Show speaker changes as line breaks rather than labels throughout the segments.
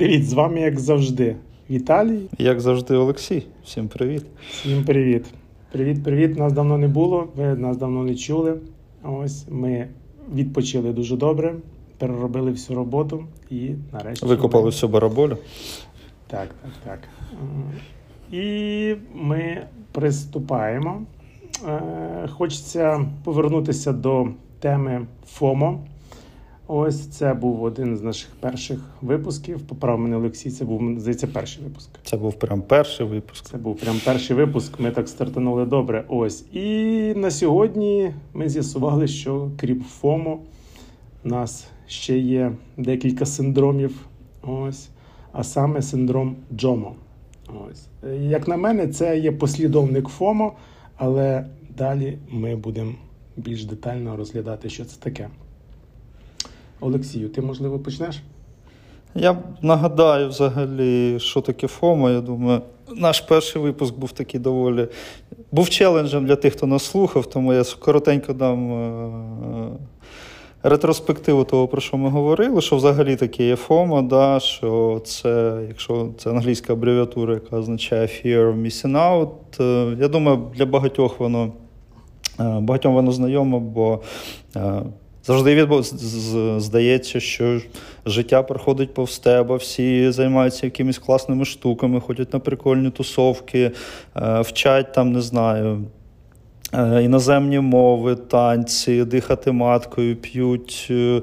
Привіт, з вами, як завжди, Віталій.
Як завжди, Олексій. Всім привіт.
Всім привіт. Привіт-привіт. Нас давно не було, ви нас давно не чули. Ось ми відпочили дуже добре, переробили всю роботу і нарешті.
Викопали
ми...
всю бараболю.
Так, так, так. І ми приступаємо. Е, хочеться повернутися до теми FOMO. Ось це був один з наших перших випусків. Поправ мене Олексій, це був здається, перший випуск.
Це був прям перший випуск.
Це був прям перший випуск. Ми так стартанули добре. Ось. І на сьогодні ми з'ясували, що крім FOMO, у нас ще є декілька синдромів. Ось. А саме синдром JOMO. Ось. Як на мене, це є послідовник FOMO, але далі ми будемо більш детально розглядати, що це таке. Олексію, ти можливо почнеш?
Я нагадаю взагалі, що таке FOMO. Я думаю, наш перший випуск був такий доволі. Був челенджем для тих, хто нас слухав, тому я коротенько дам е, ретроспективу того, про що ми говорили, що взагалі таке є FOMO, да, що це, якщо це англійська абревіатура, яка означає Fear of Missing Out. Е, я думаю, для багатьох воно е, багатьом воно знайомо, бо Завжди здається, що життя проходить повз тебе, всі займаються якимись класними штуками, ходять на прикольні тусовки, е, вчать там, не знаю. Е, іноземні мови, танці, дихати маткою, п'ють е,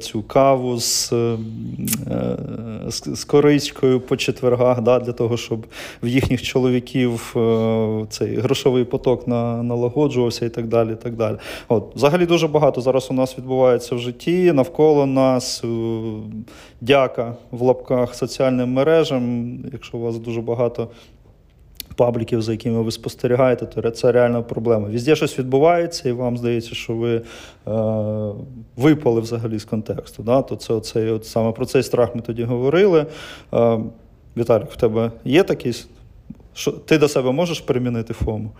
цю каву з е, з коричкою по четвергах, да, для того, щоб в їхніх чоловіків е, цей грошовий поток на, налагоджувався і так далі. І так далі. От, Взагалі дуже багато зараз у нас відбувається в житті, навколо нас. Е, дяка в лапках соціальним мережам. Якщо у вас дуже багато пабліків, за якими ви спостерігаєте, то це реальна проблема. Візде щось відбувається, і вам здається, що ви е, випали взагалі з контексту. Да? То це оцей, от саме про цей страх ми тоді говорили. Е, Віталік, в тебе є такий? Що, Ти до себе можеш примінити FOMO?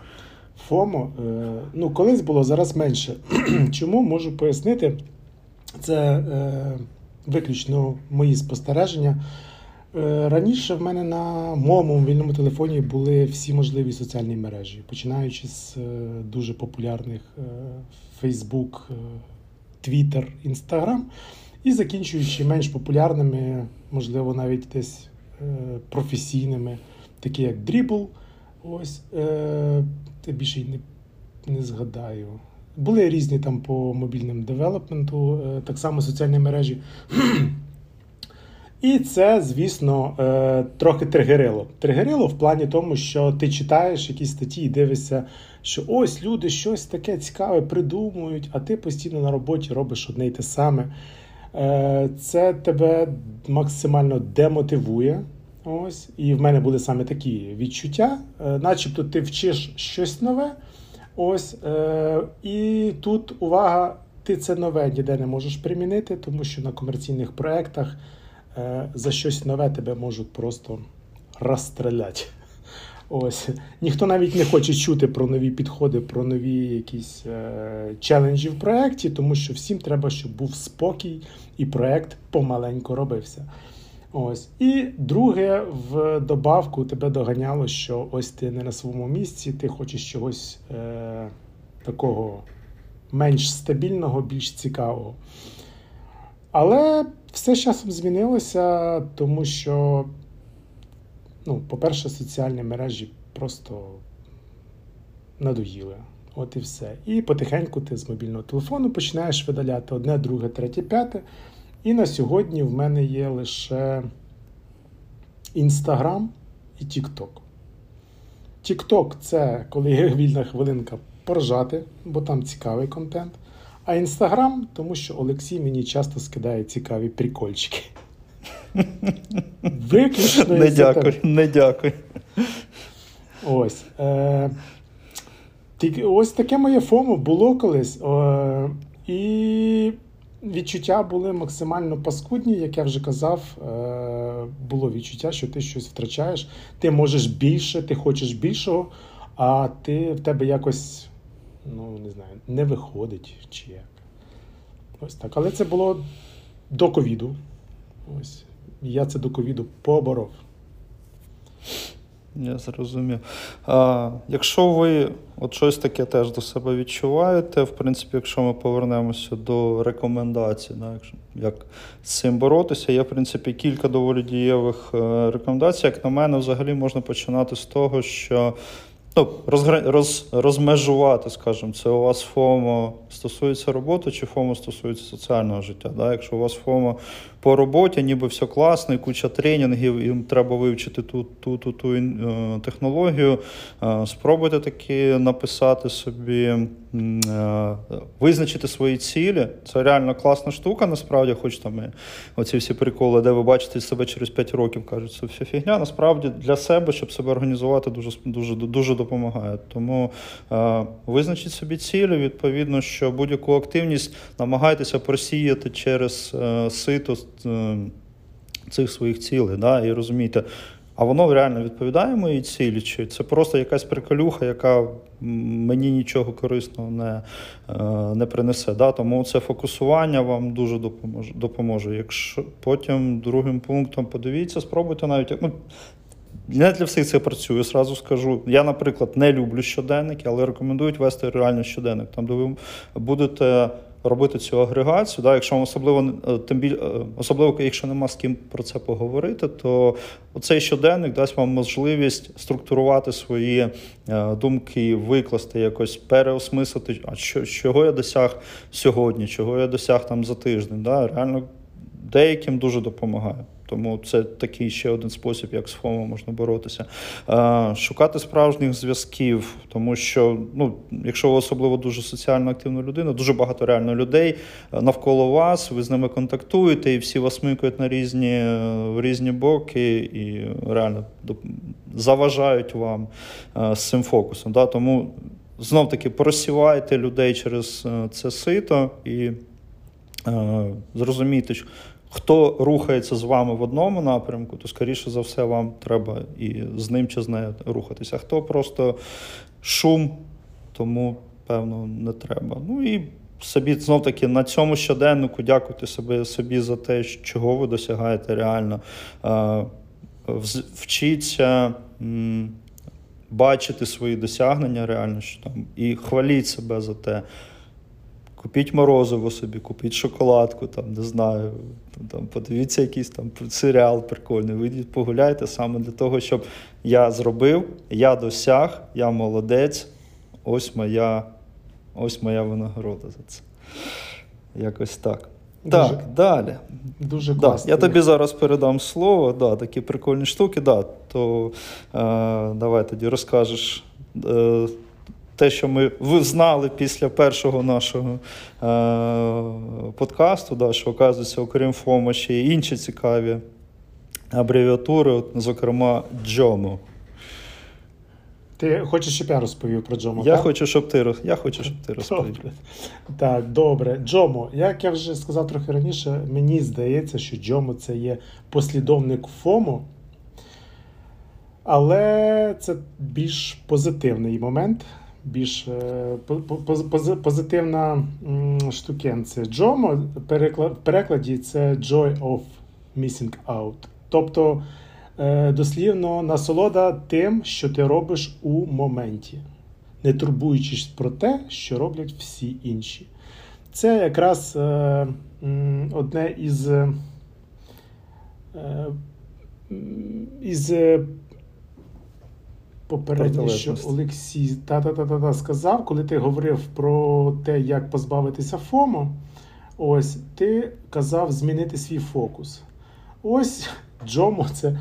FOMO, е, ну, колись було, зараз менше. Чому можу пояснити? Це е, виключно мої спостереження. Е, раніше в мене на моєму мобільному телефоні були всі можливі соціальні мережі, починаючи з е, дуже популярних е, Facebook, Twitter, Instagram і закінчуючи менш популярними, можливо, навіть десь професійними, такі як Dribble. Ось я більше не, не згадаю. Були різні там по мобільним девелопменту, так само соціальні мережі. І це, звісно, е, трохи тригерило. Тригерило в плані тому, що ти читаєш якісь статті і дивишся, що ось люди щось таке цікаве придумують, а ти постійно на роботі робиш одне й те саме. Е, це тебе максимально демотивує. Ось, І в мене були саме такі відчуття, е, начебто ти вчиш щось нове. Ось, І тут увага, ти це нове ніде не можеш примінити, тому що на комерційних проєктах. Е, за щось нове тебе можуть просто розстріляти. Ось ніхто навіть не хоче чути про нові підходи, про нові якісь е, челенджі в проєкті, тому що всім треба, щоб був спокій і проєкт помаленьку робився. Ось. І друге, в добавку тебе доганяло, що ось ти не на своєму місці, ти хочеш чогось е, такого менш стабільного, більш цікавого. Але все з часом змінилося, тому що, ну, по-перше, соціальні мережі просто надоїли. От і все. І потихеньку ти з мобільного телефону починаєш видаляти одне, друге, третє, п'яте. І на сьогодні в мене є лише Інстаграм і Тікток. Тікток це коли є вільна хвилинка поржати, бо там цікавий контент. А інстаграм, тому що Олексій мені часто скидає цікаві прикольчики.
Виключно не дякую, не дякую.
Ось. Е, Ось таке моє FOMO було колись. Е, і відчуття були максимально паскудні, як я вже казав. Е, Було відчуття, що ти щось втрачаєш. Ти можеш більше, ти хочеш більшого, а ти в тебе якось ну, не знаю, не виходить чи як. Ось так. Але це було до ковіду. Ось. Я це до ковіду поборов.
Я зрозумів. А, Якщо ви от щось таке теж до себе відчуваєте, в принципі, якщо ми повернемося до рекомендацій, да, як з цим боротися, є, в принципі, кілька доволі дієвих е, рекомендацій. Як на мене, взагалі можна починати з того, що ну, розгр... роз... розмежувати, скажімо, це у вас FOMO стосується роботи, чи FOMO стосується соціального життя. Да? Якщо у вас FOMO по роботі, ніби все класно, і куча тренінгів, їм треба вивчити ту ту, ту, ту е, технологію. Е, спробуйте таки написати собі, визначити свої цілі. Це реально класна штука, насправді, хоч там оці всі приколи, де ви бачите себе через 5 років, кажуть, це все фігня. Насправді для себе, щоб себе організувати, дуже дуже, дуже допомагає. Тому визначіть собі цілі, відповідно, що будь-яку активність намагайтеся просіяти через сито Е, цих своїх цілей. Да, І розумієте, а воно реально відповідає моїй цілі? Чи це просто якась приколюха, яка мені нічого корисного не е, не принесе? Да? Тому це фокусування вам дуже допоможе. допоможе. Якщо Потім другим пунктом подивіться, спробуйте навіть. Ну, не для всіх це працює, зразу скажу. Я, наприклад, не люблю щоденники, але рекомендують вести реально щоденник, там де ви будете робити цю агрегацію. Да, Якщо особливо е, тим біль, е, особливо, якщо нема з ким про це поговорити, то цей щоденник дасть вам можливість структурувати свої е, думки, викласти, якось переосмислити, а що, чого я досяг сьогодні, чого я досяг там за тиждень. Да, Реально деяким дуже допомагає. Тому це такий ще один спосіб, як з FOMO можна боротися. Шукати справжніх зв'язків, тому що, ну, якщо ви особливо дуже соціально активна людина, дуже багато реально людей е, навколо вас, ви з ними контактуєте, і всі вас микають на різні е, різні боки і реально заважають вам е, з цим фокусом. Да? Тому знов таки просівайте людей через це сито і зрозумійте, хто рухається з вами в одному напрямку, то, скоріше за все, вам треба і з ним чи з нею рухатися. А хто просто шум, тому, певно, не треба. Ну і собі знов таки на цьому щоденнику дякуйте собі, собі за те, чого ви досягаєте реально. Вчіться. Бачити свої досягнення реально, що там, і хваліть себе за те. Купіть морозиво собі, купіть шоколадку, там, не знаю, там, подивіться якийсь там серіал прикольний. Вийдіть, погуляйте саме для того, щоб я зробив, я досяг, я молодець. Ось моя ось моя винагорода за це. Якось так. Дуже, так, далі.
Дуже класно.
Да, я тобі зараз передам слово, да, такі прикольні штуки, да, то е, давай тоді розкажеш. Е, те, що ми знали після першого нашого е, подкасту, да, що оказується, окрім ФОМа, ще й інші цікаві абревіатури, от, зокрема, Джому.
Ти хочеш, щоб я розповів про Джому?
Я
так?
хочу, щоб ти я хочу, щоб ти розповів. Добре.
Так, добре. Джомо, як я вже сказав трохи раніше, мені здається, що Джомо це є послідовник ФОМу. Але це більш позитивний момент більш е, позитивна штукенція. Джомо в перекладі це Joy of Missing Out. Тобто е, дослівно насолода тим, що ти робиш у моменті, не турбуючись про те, що роблять всі інші. Це якраз е, одне із із попередньо, що Олексій та-та-та-та сказав, коли ти говорив про те, як позбавитися FOMO, ось ти казав змінити свій фокус. Ось JOMO, це,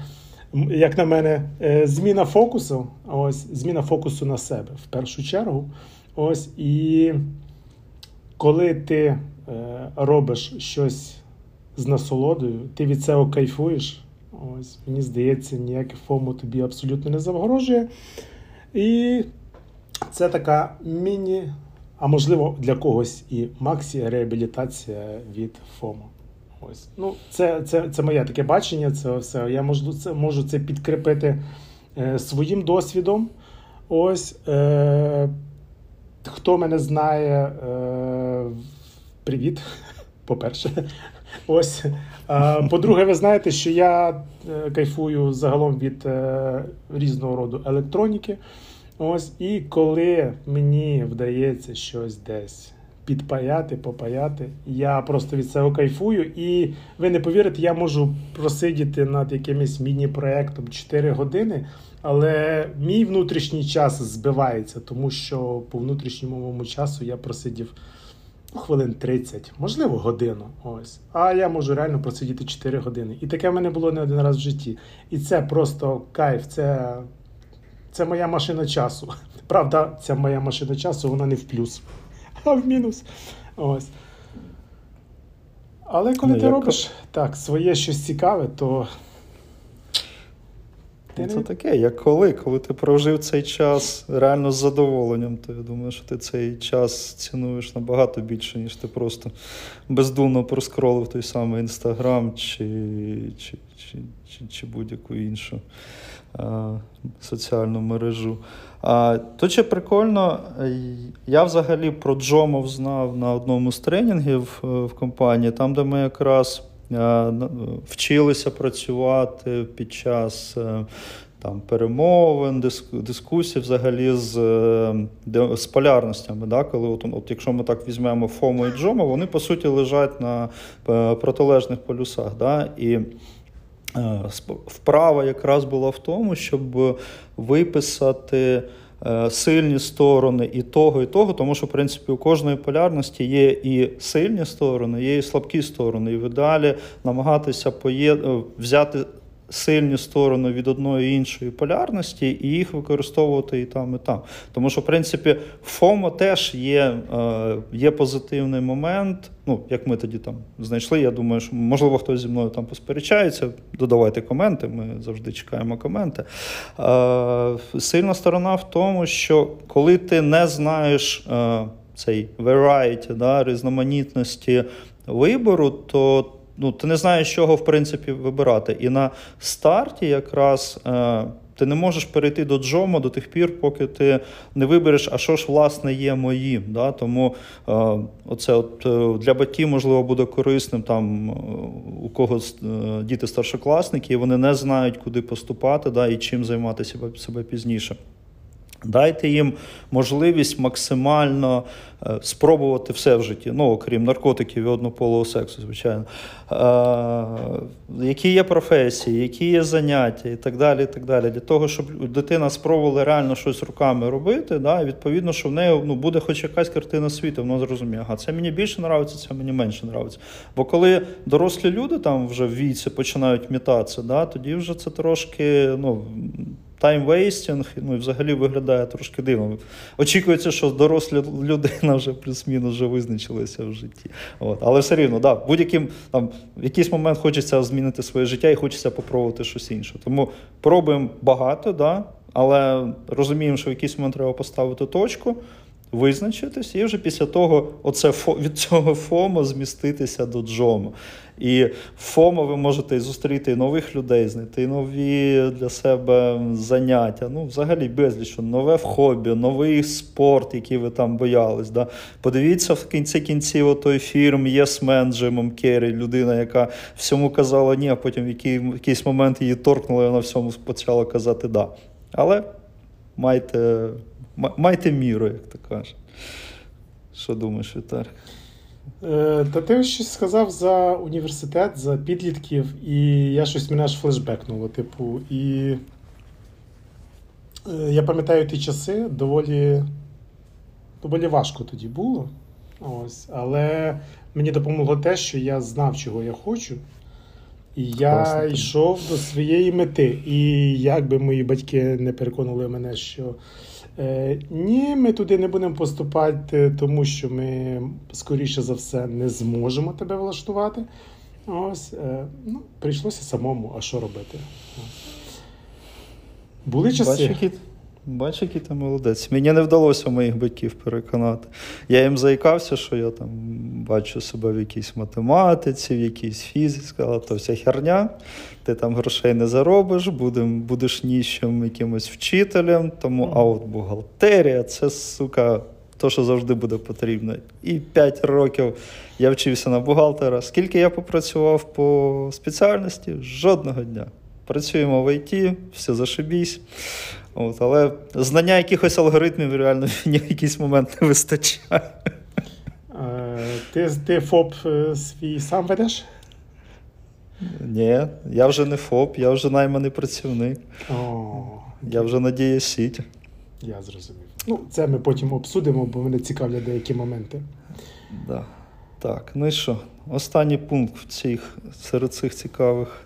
як на мене, е, зміна фокусу. Ось зміна фокусу на себе в першу чергу. Ось і коли ти е, робиш щось з насолодою, ти від цього кайфуєш. Ось, Мені здається, ніяке FOMO тобі абсолютно не загрожує. І це така міні, а можливо, для когось і максі реабілітація від FOMO. Ось. Ну, Це це, це моє таке бачення. Це все. Я можу це можу це підкріпити е, своїм досвідом. Ось. Е, Хто мене знає, е, привіт. По-перше, Ось. По-друге, ви знаєте, що я е, кайфую загалом від е, різного роду електроніки. Ось, І коли мені вдається щось десь підпаяти, попаяти, я просто від цього кайфую. І ви не повірите, я можу просидіти над якимось міні-проектом 4 години, але мій внутрішній час збивається, тому що по внутрішньому часу я просидів хвилин 30, можливо, годину. Ось. А я можу реально просидіти 4 години. І таке в мене було не один раз в житті. І це просто кайф, це це моя машина часу. Правда, ця моя машина часу, вона не в плюс, а в мінус. Ось. Але коли ну, ти як... робиш так, своє щось цікаве, то.
Ти Це таке, як коли, коли ти прожив цей час реально з задоволенням, то я думаю, що ти цей час цінуєш набагато більше, ніж ти просто бездумно проскролив той самий інстаграм чи, чи, чи, чи, чи будь-яку іншу соціальну мережу. А, То ще прикольно, я взагалі про Джомов знав на одному з тренінгів е, в компанії, там, де ми якраз вчилися працювати під час. Е, там перемовин, дискусій взагалі з з полярностями. Да? Коли от, от, Якщо ми так візьмемо FOMO і JOMO, вони по суті лежать на протилежних полюсах. Да? І Е, вправа якраз була в тому, щоб виписати е, сильні сторони і того, і того, тому що, в принципі, у кожної полярності є і сильні сторони, є і слабкі сторони. І в ідеалі намагатися поє... взяти сильні сторони від одної іншої полярності, і їх використовувати і там, і там. Тому що, в принципі, FOMO теж є е, є позитивний момент. Ну, як ми тоді там знайшли, я думаю, що можливо хтось зі мною там посперечається. Додавайте коменти, ми завжди чекаємо коменти. Е, Сильна сторона в тому, що коли ти не знаєш е, цей variety, да, різноманітності вибору, то ну, ти не знаєш, чого в принципі вибирати. І на старті якраз. Е, ти не можеш перейти до Джомо до тих пір, поки ти не вибереш, а що ж власне є моїм. Да? Тому е, оце от е, для батьків можливо буде корисним там е, у кого е, діти старшокласники, і вони не знають, куди поступати да, і чим займатися себе пізніше. Дайте їм можливість максимально е, спробувати все в житті, ну окрім наркотиків і однополого сексу, звичайно. Е, Які є професії, які є заняття і так далі. і так далі. Для того, щоб дитина спробувала реально щось руками робити, да, відповідно, що в неї ну, буде хоч якась картина світу, вона зрозуміє, ага, це мені більше подобається, це мені менше подобається. Бо коли дорослі люди там вже в віці починають метатися, да, тоді вже це трошки. ну, time wasting, ну і взагалі виглядає трошки дивно. Очікується, що доросла людина вже плюс-мінус вже визначилася в житті. От. Але все рівно, да, будь-яким там в якийсь момент хочеться змінити своє життя і хочеться попробувати щось інше. Тому пробуємо багато, да, але розуміємо, що в якийсь момент треба поставити точку. Визначитись, і вже після того оце від цього FOMO зміститися до JOMO. І FOMO ви можете зустріти і нових людей, знайти нові для себе заняття. Ну, взагалі безліч, нове хобі, новий спорт, який ви там боялись. Да? Подивіться в кінці кінців той фільм Yes Man з Джимом Керрі, людина, яка всьому казала ні, а потім в, якийсь момент її торкнуло, і вона всьому почала казати да. Але майте, майте міру, як то кажуть. Що думаєш, Віталій?
Е, та ти щось сказав за університет, за підлітків, і я щось мене аж флешбекнуло. Типу, і е, я пам'ятаю ті часи доволі доволі важко тоді було. Ось, Але мені допомогло те, що я знав, чого я хочу. Я Класно. йшов до своєї мети. І як би мої батьки не переконали мене, що Е, ні, ми туди не будемо поступати, тому що ми, скоріше за все, не зможемо тебе влаштувати. Ось, е, ну, Прийшлося самому, а що робити? Були часи.
Бач, який ти молодець. Мені не вдалося моїх батьків переконати. Я їм заїкався, що я там бачу себе в якійсь математиці, в якійсь фізиці, сказала, то вся херня, ти там грошей не заробиш, будем, будеш ніщим якимось вчителем, тому а от бухгалтерія це сука то, що завжди буде потрібно. І 5 років я вчився на бухгалтера. Скільки я попрацював по спеціальності? Жодного дня. Працюємо в ІТ, все зашибісь. От, Але знання якихось алгоритмів реально в якийсь момент не вистачає.
Е, Ти, ти ФОП е, свій сам ведеш?
Ні, я вже не ФОП, я вже найманий працівник.
О,
Я вже надія сіть.
я зрозумів. Ну, це ми потім обсудимо, бо мене цікавлять деякі моменти.
Да. Так, ну і що? Останній пункт в цих, серед цих цікавих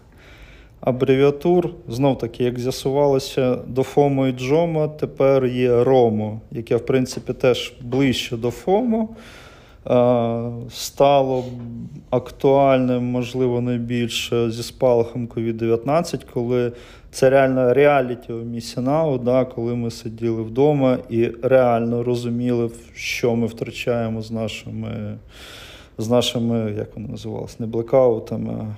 абревіатур. Знов таки, як з'ясувалося, до FOMO і JOMO тепер є ROMO, яке, в принципі, теж ближче до FOMO. Стало актуальним, можливо, найбільше зі спалахом COVID-19, коли це реально реаліті місія да, коли ми сиділи вдома і реально розуміли, що ми втрачаємо з нашими, з нашими як воно називалось, не блекаутами,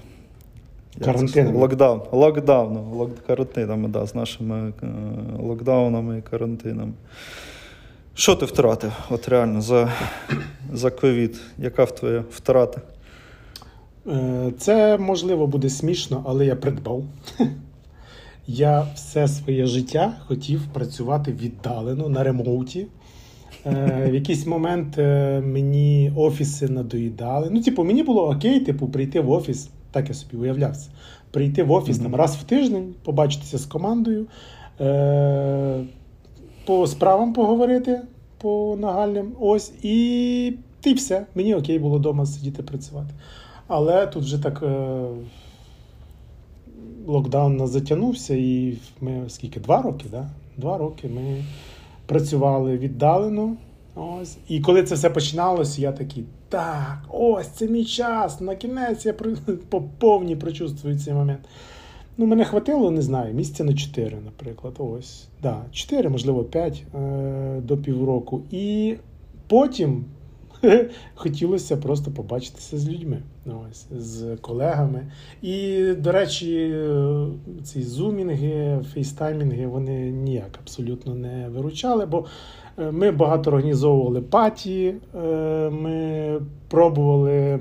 сказати? Локдаун, локдауном, лок, карантинами, да, з нашими е, локдаунами і карантинами. Що ти втратив? От реально за, за ковід? Яка в твоя втрата?
Е, Це можливо буде смішно, але я придбав. Я все своє життя хотів працювати віддалено на ремоуті. Е, В якийсь момент е, мені офіси надоїдали. Ну, типу, мені було окей, типу, прийти в офіс, так я собі уявлявся. Прийти в офіс там раз в тиждень, побачитися з командою, е, по справам поговорити по нагальним. Ось, і, і все. Мені окей було вдома сидіти працювати. Але тут вже так е, локдаун нас затягнувся, і ми скільки? Два роки, да? Два роки ми працювали віддалено. Ось. І коли це все починалося, я такий, так, ось це мій час, на кінець я по повній прочувствую цей момент. Ну, мене хватило, не знаю, місяця на 4, наприклад. Ось. Да, 4, можливо, 5 е, до півроку. І потім хотілося просто побачитися з людьми, ось, з колегами. І, до речі, ці зумінги, фейстаймінги, вони ніяк абсолютно не виручали, бо ми багато організовували паті, е, ми пробували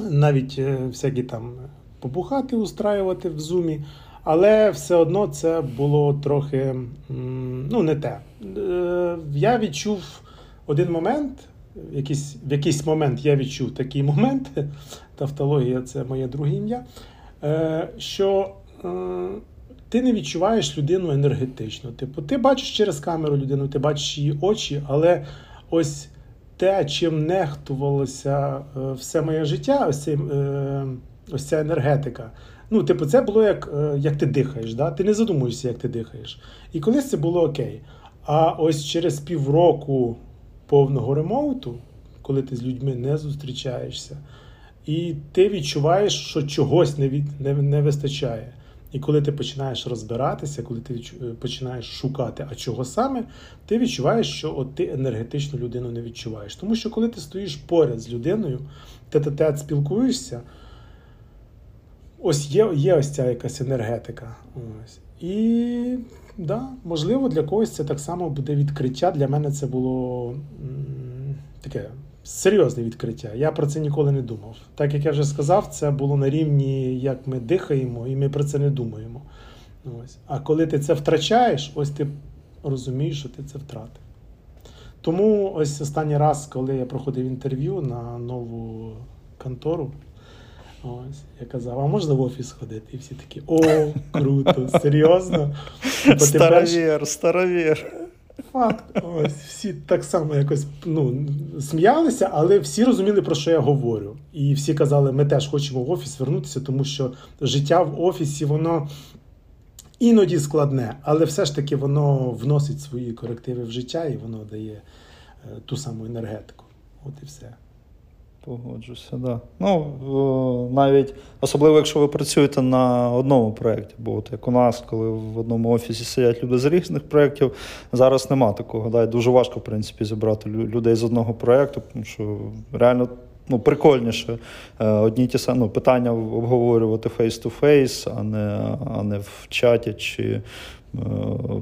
навіть е, всякі там побухати, устраювати в зумі. Але все одно це було трохи ну, не те. Е, Я відчув один момент, якийсь, в якийсь момент я відчув такий момент, тавтологія це моє друге ім'я, е, що е, ти не відчуваєш людину енергетично. Типу, ти бачиш через камеру людину, ти бачиш її очі, але ось те, чим нехтувалося е, все моє життя, ось, цей, е, ось ця енергетика. Ну, типу, це було як, е, як ти дихаєш, да? ти не задумуєшся, як ти дихаєш. І колись це було окей. А ось через півроку повного ремоуту, коли ти з людьми не зустрічаєшся, і ти відчуваєш, що чогось не, від, не, не вистачає. І коли ти починаєш розбиратися, коли ти е, починаєш шукати, а чого саме, ти відчуваєш, що от ти енергетичну людину не відчуваєш. Тому що коли ти стоїш поряд з людиною, тет-а-тет спілкуєшся, ось є, є ось ця якась енергетика. Ось. І да, можливо, для когось це так само буде відкриття. Для мене це було м, таке серйозне відкриття. Я про це ніколи не думав. Так як я вже сказав, це було на рівні, як ми дихаємо, і ми про це не думаємо. Ось. А коли ти це втрачаєш, ось ти розумієш, що ти це втратив. Тому ось останній раз, коли я проходив інтерв'ю на нову контору, ось я казав, а можна в офіс ходити? І всі такі, о, круто, серйозно.
Старовір, старовір.
Факт. Ось всі так само якось ну, сміялися, але всі розуміли, про що я говорю. І всі казали, ми теж хочемо в офіс вернутися, тому що життя в офісі, воно іноді складне, але все ж таки воно вносить свої корективи в життя і воно дає е, ту саму енергетику. От і все.
Погоджуся, да. Ну, е, навіть особливо, якщо ви працюєте на одному проєкті, бо от як у нас, коли в одному офісі сидять люди з різних проєктів, зараз нема такого. Да? І дуже важко, в принципі, зібрати людей з одного проєкту, тому що реально ну, прикольніше е, одні ті самі ну, питання обговорювати face-to-face, а не, а не в чаті чи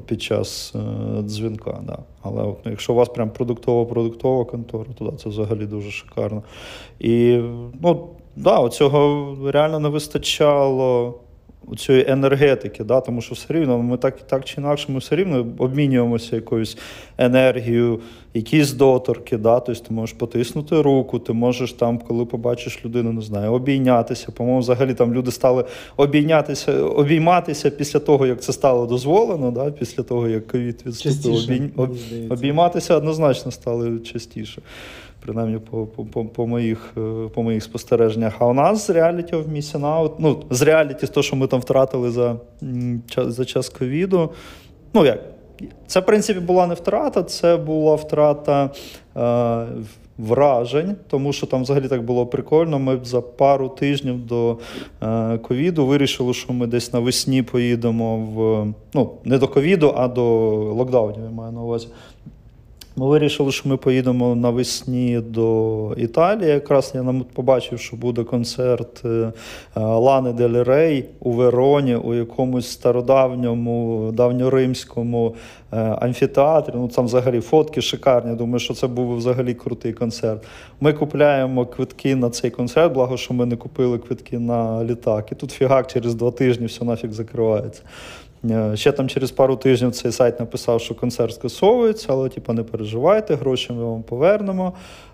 під час дзвінка. Да. Але от, ну, якщо у вас прям продуктово-продуктова контора, то да, це взагалі дуже шикарно. І ну, да, цього реально не вистачало цієї енергетики, да, тому що все рівно ми так так чи інакше ми все рівно обмінюємося якоюсь енергією, якісь доторки. Да, тобто Ти можеш потиснути руку, ти можеш там, коли побачиш людину, не знаю, обійнятися. По-моєму, взагалі там люди стали обійнятися, обійматися після того, як це стало дозволено, да, після того, як ковід відступив. Обій... Обійматися однозначно стали частіше принаймні по по, по, моїх е, по моїх спостереженнях. А у нас з реаліті в Місіна, ну, з реаліті, того, що ми там втратили за за час ковіду. Ну, як? Це, в принципі, була не втрата, це була втрата е, вражень, тому що там взагалі так було прикольно. Ми за пару тижнів до е, ковіду вирішили, що ми десь навесні поїдемо в ну, не до ковіду, а до локдаунів, я маю на увазі. Ми вирішили, що ми поїдемо навесні до Італії. Якраз я нам побачив, що буде концерт е, Лани Дель Рей у Вероні, у якомусь стародавньому, давньоримському е, амфітеатрі. Ну там взагалі фотки шикарні. Думаю, що це був взагалі крутий концерт. Ми купляємо квитки на цей концерт, благо, що ми не купили квитки на літак. І тут фігак через два тижні все нафіг закривається. Е, ще там через пару тижнів цей сайт написав, що концерт скасовується, але типу, не переживайте, гроші ми вам повернемо.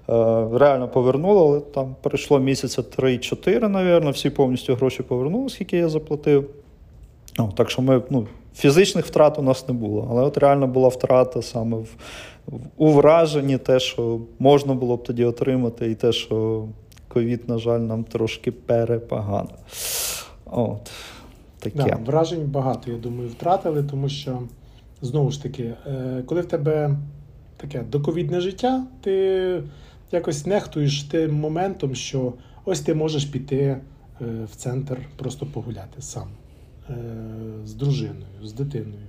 Е, реально повернули, але там пройшло місяця 3-4, напевно, всі повністю гроші повернули, скільки я заплатив. О, так що ми, ну, фізичних втрат у нас не було, але от реально була втрата саме в у враженні, те, що можна було б тоді отримати, і те, що ковід, на жаль, нам трошки перепогано. От
таке. Да, Вражень багато, я думаю, втратили, тому що знову ж таки, е, коли в тебе таке доковідне життя, ти якось нехтуєш тим моментом, що ось ти можеш піти е, в центр просто погуляти сам е, з дружиною, з дитиною.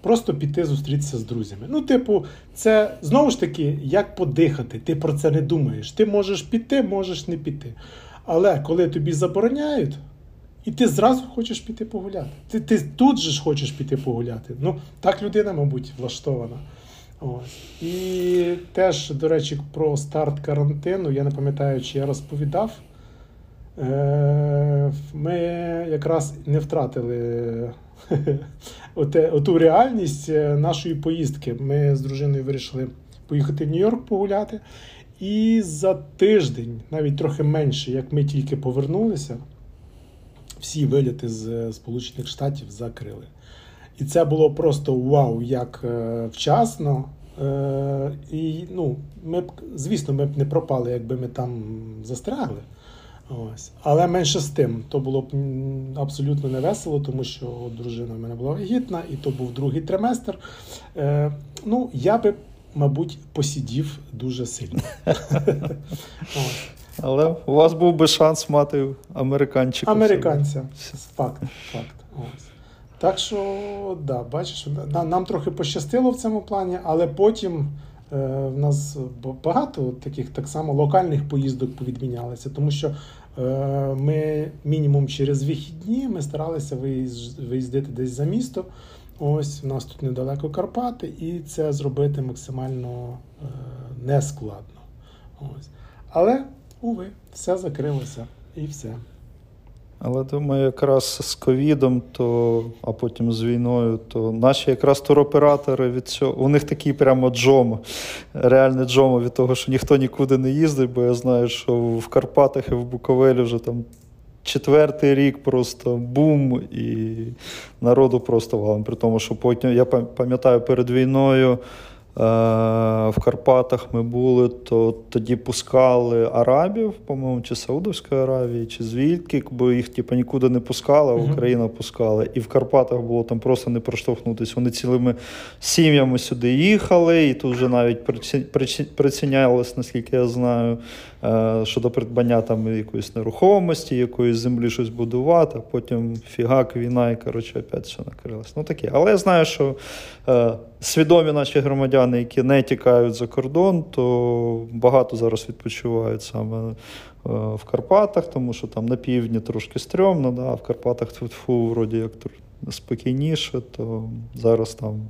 Просто піти зустрітися з друзями. Ну, типу, це знову ж таки, як подихати, ти про це не думаєш. Ти можеш піти, можеш не піти. Але коли тобі забороняють, і ти зразу хочеш піти погуляти. Ти ти тут же ж хочеш піти погуляти. Ну, так людина, мабуть, влаштована. Ось. І теж, до речі, про старт карантину, я не пам'ятаю, чи я розповідав. Е, ми якраз не втратили оту реальність е, нашої поїздки. Ми з дружиною вирішили поїхати в Нью-Йорк погуляти. І за тиждень, навіть трохи менше, як ми тільки повернулися всі виліти з е, Сполучених Штатів закрили. І це було просто вау, як е, вчасно. Е, І ну, ми б, звісно, ми б не пропали, якби ми там застрягли. Ось. Але менше з тим, то було б абсолютно не весело, тому що дружина в мене була вагітна, і то був другий триместр. Е, Ну, я би, мабуть, посидів дуже сильно.
Але у вас був би шанс мати американчика.
Американця. Факт. факт. Ось. Так що, да, бачиш, нам трохи пощастило в цьому плані, але потім е, в нас багато таких так само локальних поїздок повідмінялися, тому що е, ми мінімум через вихідні ми старалися виїздити десь за місто. Ось у нас тут недалеко Карпати, і це зробити максимально е, нескладно. Ось. Але уви, все закрилося і все.
Але думаю, якраз з ковідом, то, а потім з війною, то наші якраз туроператори від цього, у них такий прямо джом, реальне джомо від того, що ніхто нікуди не їздить, бо я знаю, що в Карпатах і в Буковелі вже там четвертий рік просто бум, і народу просто валом. При тому, що потім я пам'ятаю перед війною. Е, в Карпатах ми були, то тоді пускали арабів, по-моєму, чи Саудовської Аравії, чи звідки, бо їх типу, нікуди не пускали, а Україна пускала. І в Карпатах було там просто не проштовхнутися. Вони цілими сім'ями сюди їхали, і тут вже навіть прицінялось, наскільки я знаю, щодо придбання там якоїсь нерухомості, якоїсь землі щось будувати, а потім фігак, війна, і коротше, опять все накрилось. Ну таке. Але я знаю, що е, свідомі наші громадяни, які не тікають за кордон, то багато зараз відпочивають саме е, в Карпатах, тому що там на півдні трошки стрьомно, да, а в Карпатах тьфу, вроді як спокійніше, то зараз там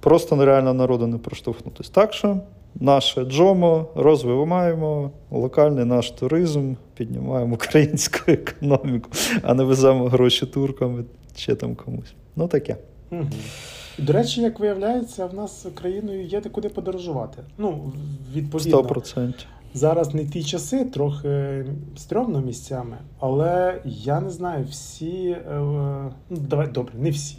просто нереально народу не проштовхнутися. Так що наше джомо розвиваємо локальний наш туризм, піднімаємо українську економіку, а не веземо гроші туркам чи там комусь. Ну таке.
Угу. До речі, як виявляється, в нас країною є куди подорожувати. Ну, відповідно.
100%.
Зараз не ті часи, трохи стрьомно місцями, але я не знаю, всі, е, ну давай добре, не всі.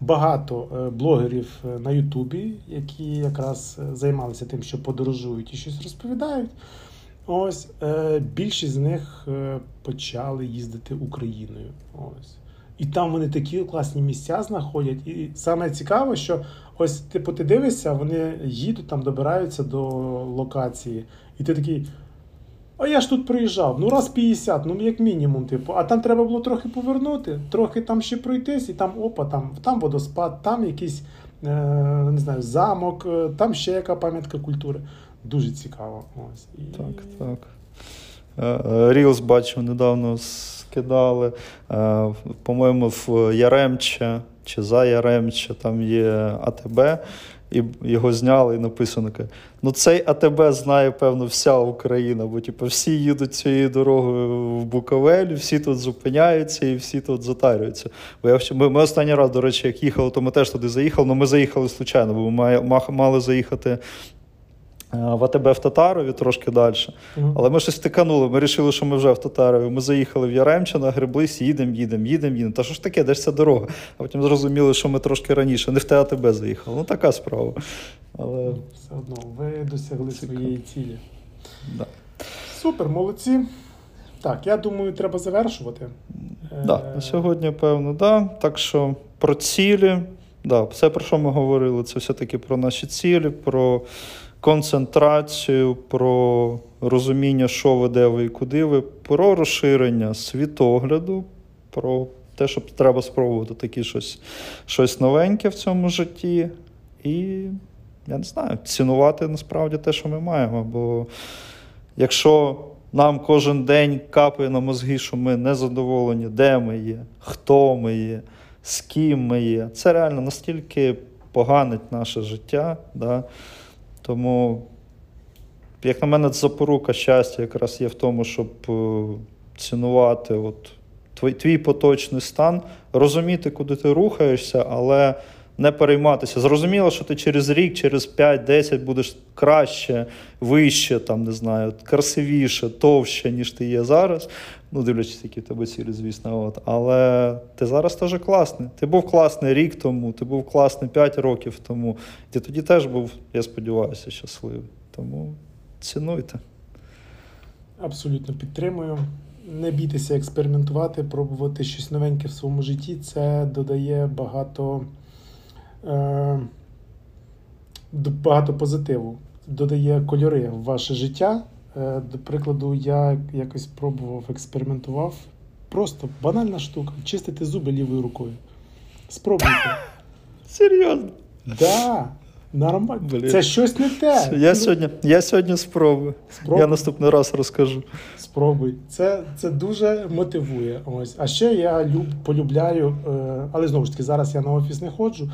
Багато е, блогерів е, на Ютубі, які якраз займалися тим, що подорожують і щось розповідають. Ось більшість з них почали їздити Україною. Ось. І там вони такі класні місця знаходять. І саме цікаво, що ось типу ти дивишся, вони їдуть там, добираються до локації, і ти такий. А я ж тут приїжджав, ну раз 50, ну як мінімум, типу, а там треба було трохи повернути, трохи там ще пройтись, і там опа, там там водоспад, там якийсь е, не знаю, замок, е, там ще яка пам'ятка культури. Дуже цікаво. Ось. І...
Так, так. Рілс бачив недавно скидали. Е, по-моєму, в Яремче чи за Яремче там є АТБ, і його зняли і написано: ну цей АТБ знає, певно, вся Україна, бо типу, всі їдуть цією дорогою в Буковель, всі тут зупиняються і всі тут затарюються. Бо я ми, ми останній раз, до речі, як їхали, то ми теж туди заїхали, але ми заїхали случайно, бо ми мали заїхати в АТБ в Татарові трошки далі. Mm-hmm. Але ми щось втиканули. Ми вирішили, що ми вже в Татарові. Ми заїхали в Яремче, греблись, їдемо, їдемо, їдемо, їдемо. Та що ж таке, де ж ця дорога? А потім зрозуміли, що ми трошки раніше, не в те АТБ заїхали. Ну, така справа. Але...
Все одно, ви досягли Цікаво. своєї цілі.
Да.
Супер, молодці. Так, я думаю, треба завершувати.
Да, На сьогодні, певно, да. Так що про цілі. Да, Все, про що ми говорили, це все-таки про наші цілі, про концентрацію, про розуміння, що ви, де ви і куди ви, про розширення світогляду, про те, що треба спробувати такі щось, щось новеньке в цьому житті. І, я не знаю, цінувати насправді те, що ми маємо. Бо якщо нам кожен день капає на мозги, що ми не задоволені, де ми є, хто ми є, з ким ми є, це реально настільки поганить наше життя. Да? Тому, як на мене, запорука щастя якраз є в тому, щоб е, цінувати от твій, твій поточний стан, розуміти, куди ти рухаєшся, але не перейматися. Зрозуміло, що ти через рік, через 5-10 будеш краще, вище, там, не знаю, красивіше, товще, ніж ти є зараз. Ну, дивлячись, які в тебе цілі, звісно. От. Але ти зараз теж класний. Ти був класний рік тому, ти був класний 5 років тому. Ти тоді теж був, я сподіваюся, щасливий. Тому цінуйте.
Абсолютно підтримую. Не бійтеся експериментувати, пробувати щось новеньке в своєму житті. Це додає багато е, багато позитиву, додає кольори в ваше життя. Е, До прикладу, я якось пробував, експериментував. Просто банальна штука. Чистити зуби лівою рукою. Спробуйте.
Серйозно?
Да. Нормально. Блін. Це щось не те.
Я сьогодні я сьогодні спробую. Спробуй. Я наступний раз розкажу.
Спробуй. Це це дуже мотивує. Ось. А ще я люб, полюбляю, е, але знову ж таки, зараз я на офіс не ходжу.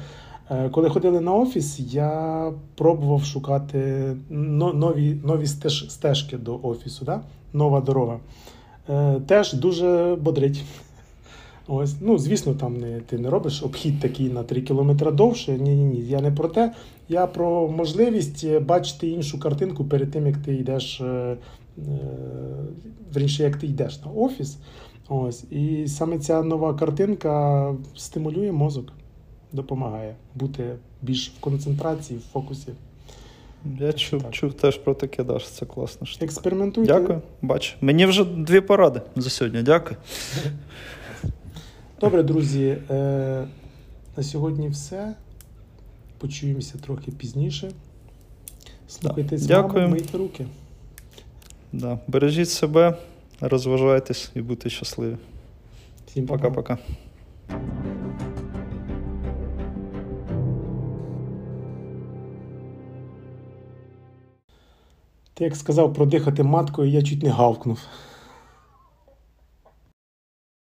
Е, коли ходили на офіс, я пробував шукати нові нові стежки до офісу. Да? Нова дорога. Е, теж дуже бодрить. Ось, ну, Звісно, там не, ти не робиш обхід такий на 3 кілометри довше. Ні-ні ні. Я не про те. Я про можливість бачити іншу картинку перед тим, як ти йдеш, е, верніше, як ти йдеш на офіс. Ось. І саме ця нова картинка стимулює мозок допомагає бути більш в концентрації, в фокусі.
Я чув чув теж про таке, да, це класно. штука.
Експериментуйте.
Дякую, бачу. Мені вже дві поради за сьогодні. Дякую.
Добре, друзі. Е, На сьогодні все. Почуємося трохи пізніше. Слухайте да. маму, мийте руки.
Да. Бережіть себе, розважайтесь і будьте щасливі.
Всім
пока-пока.
Ти як сказав продихати маткою, я чуть не гавкнув.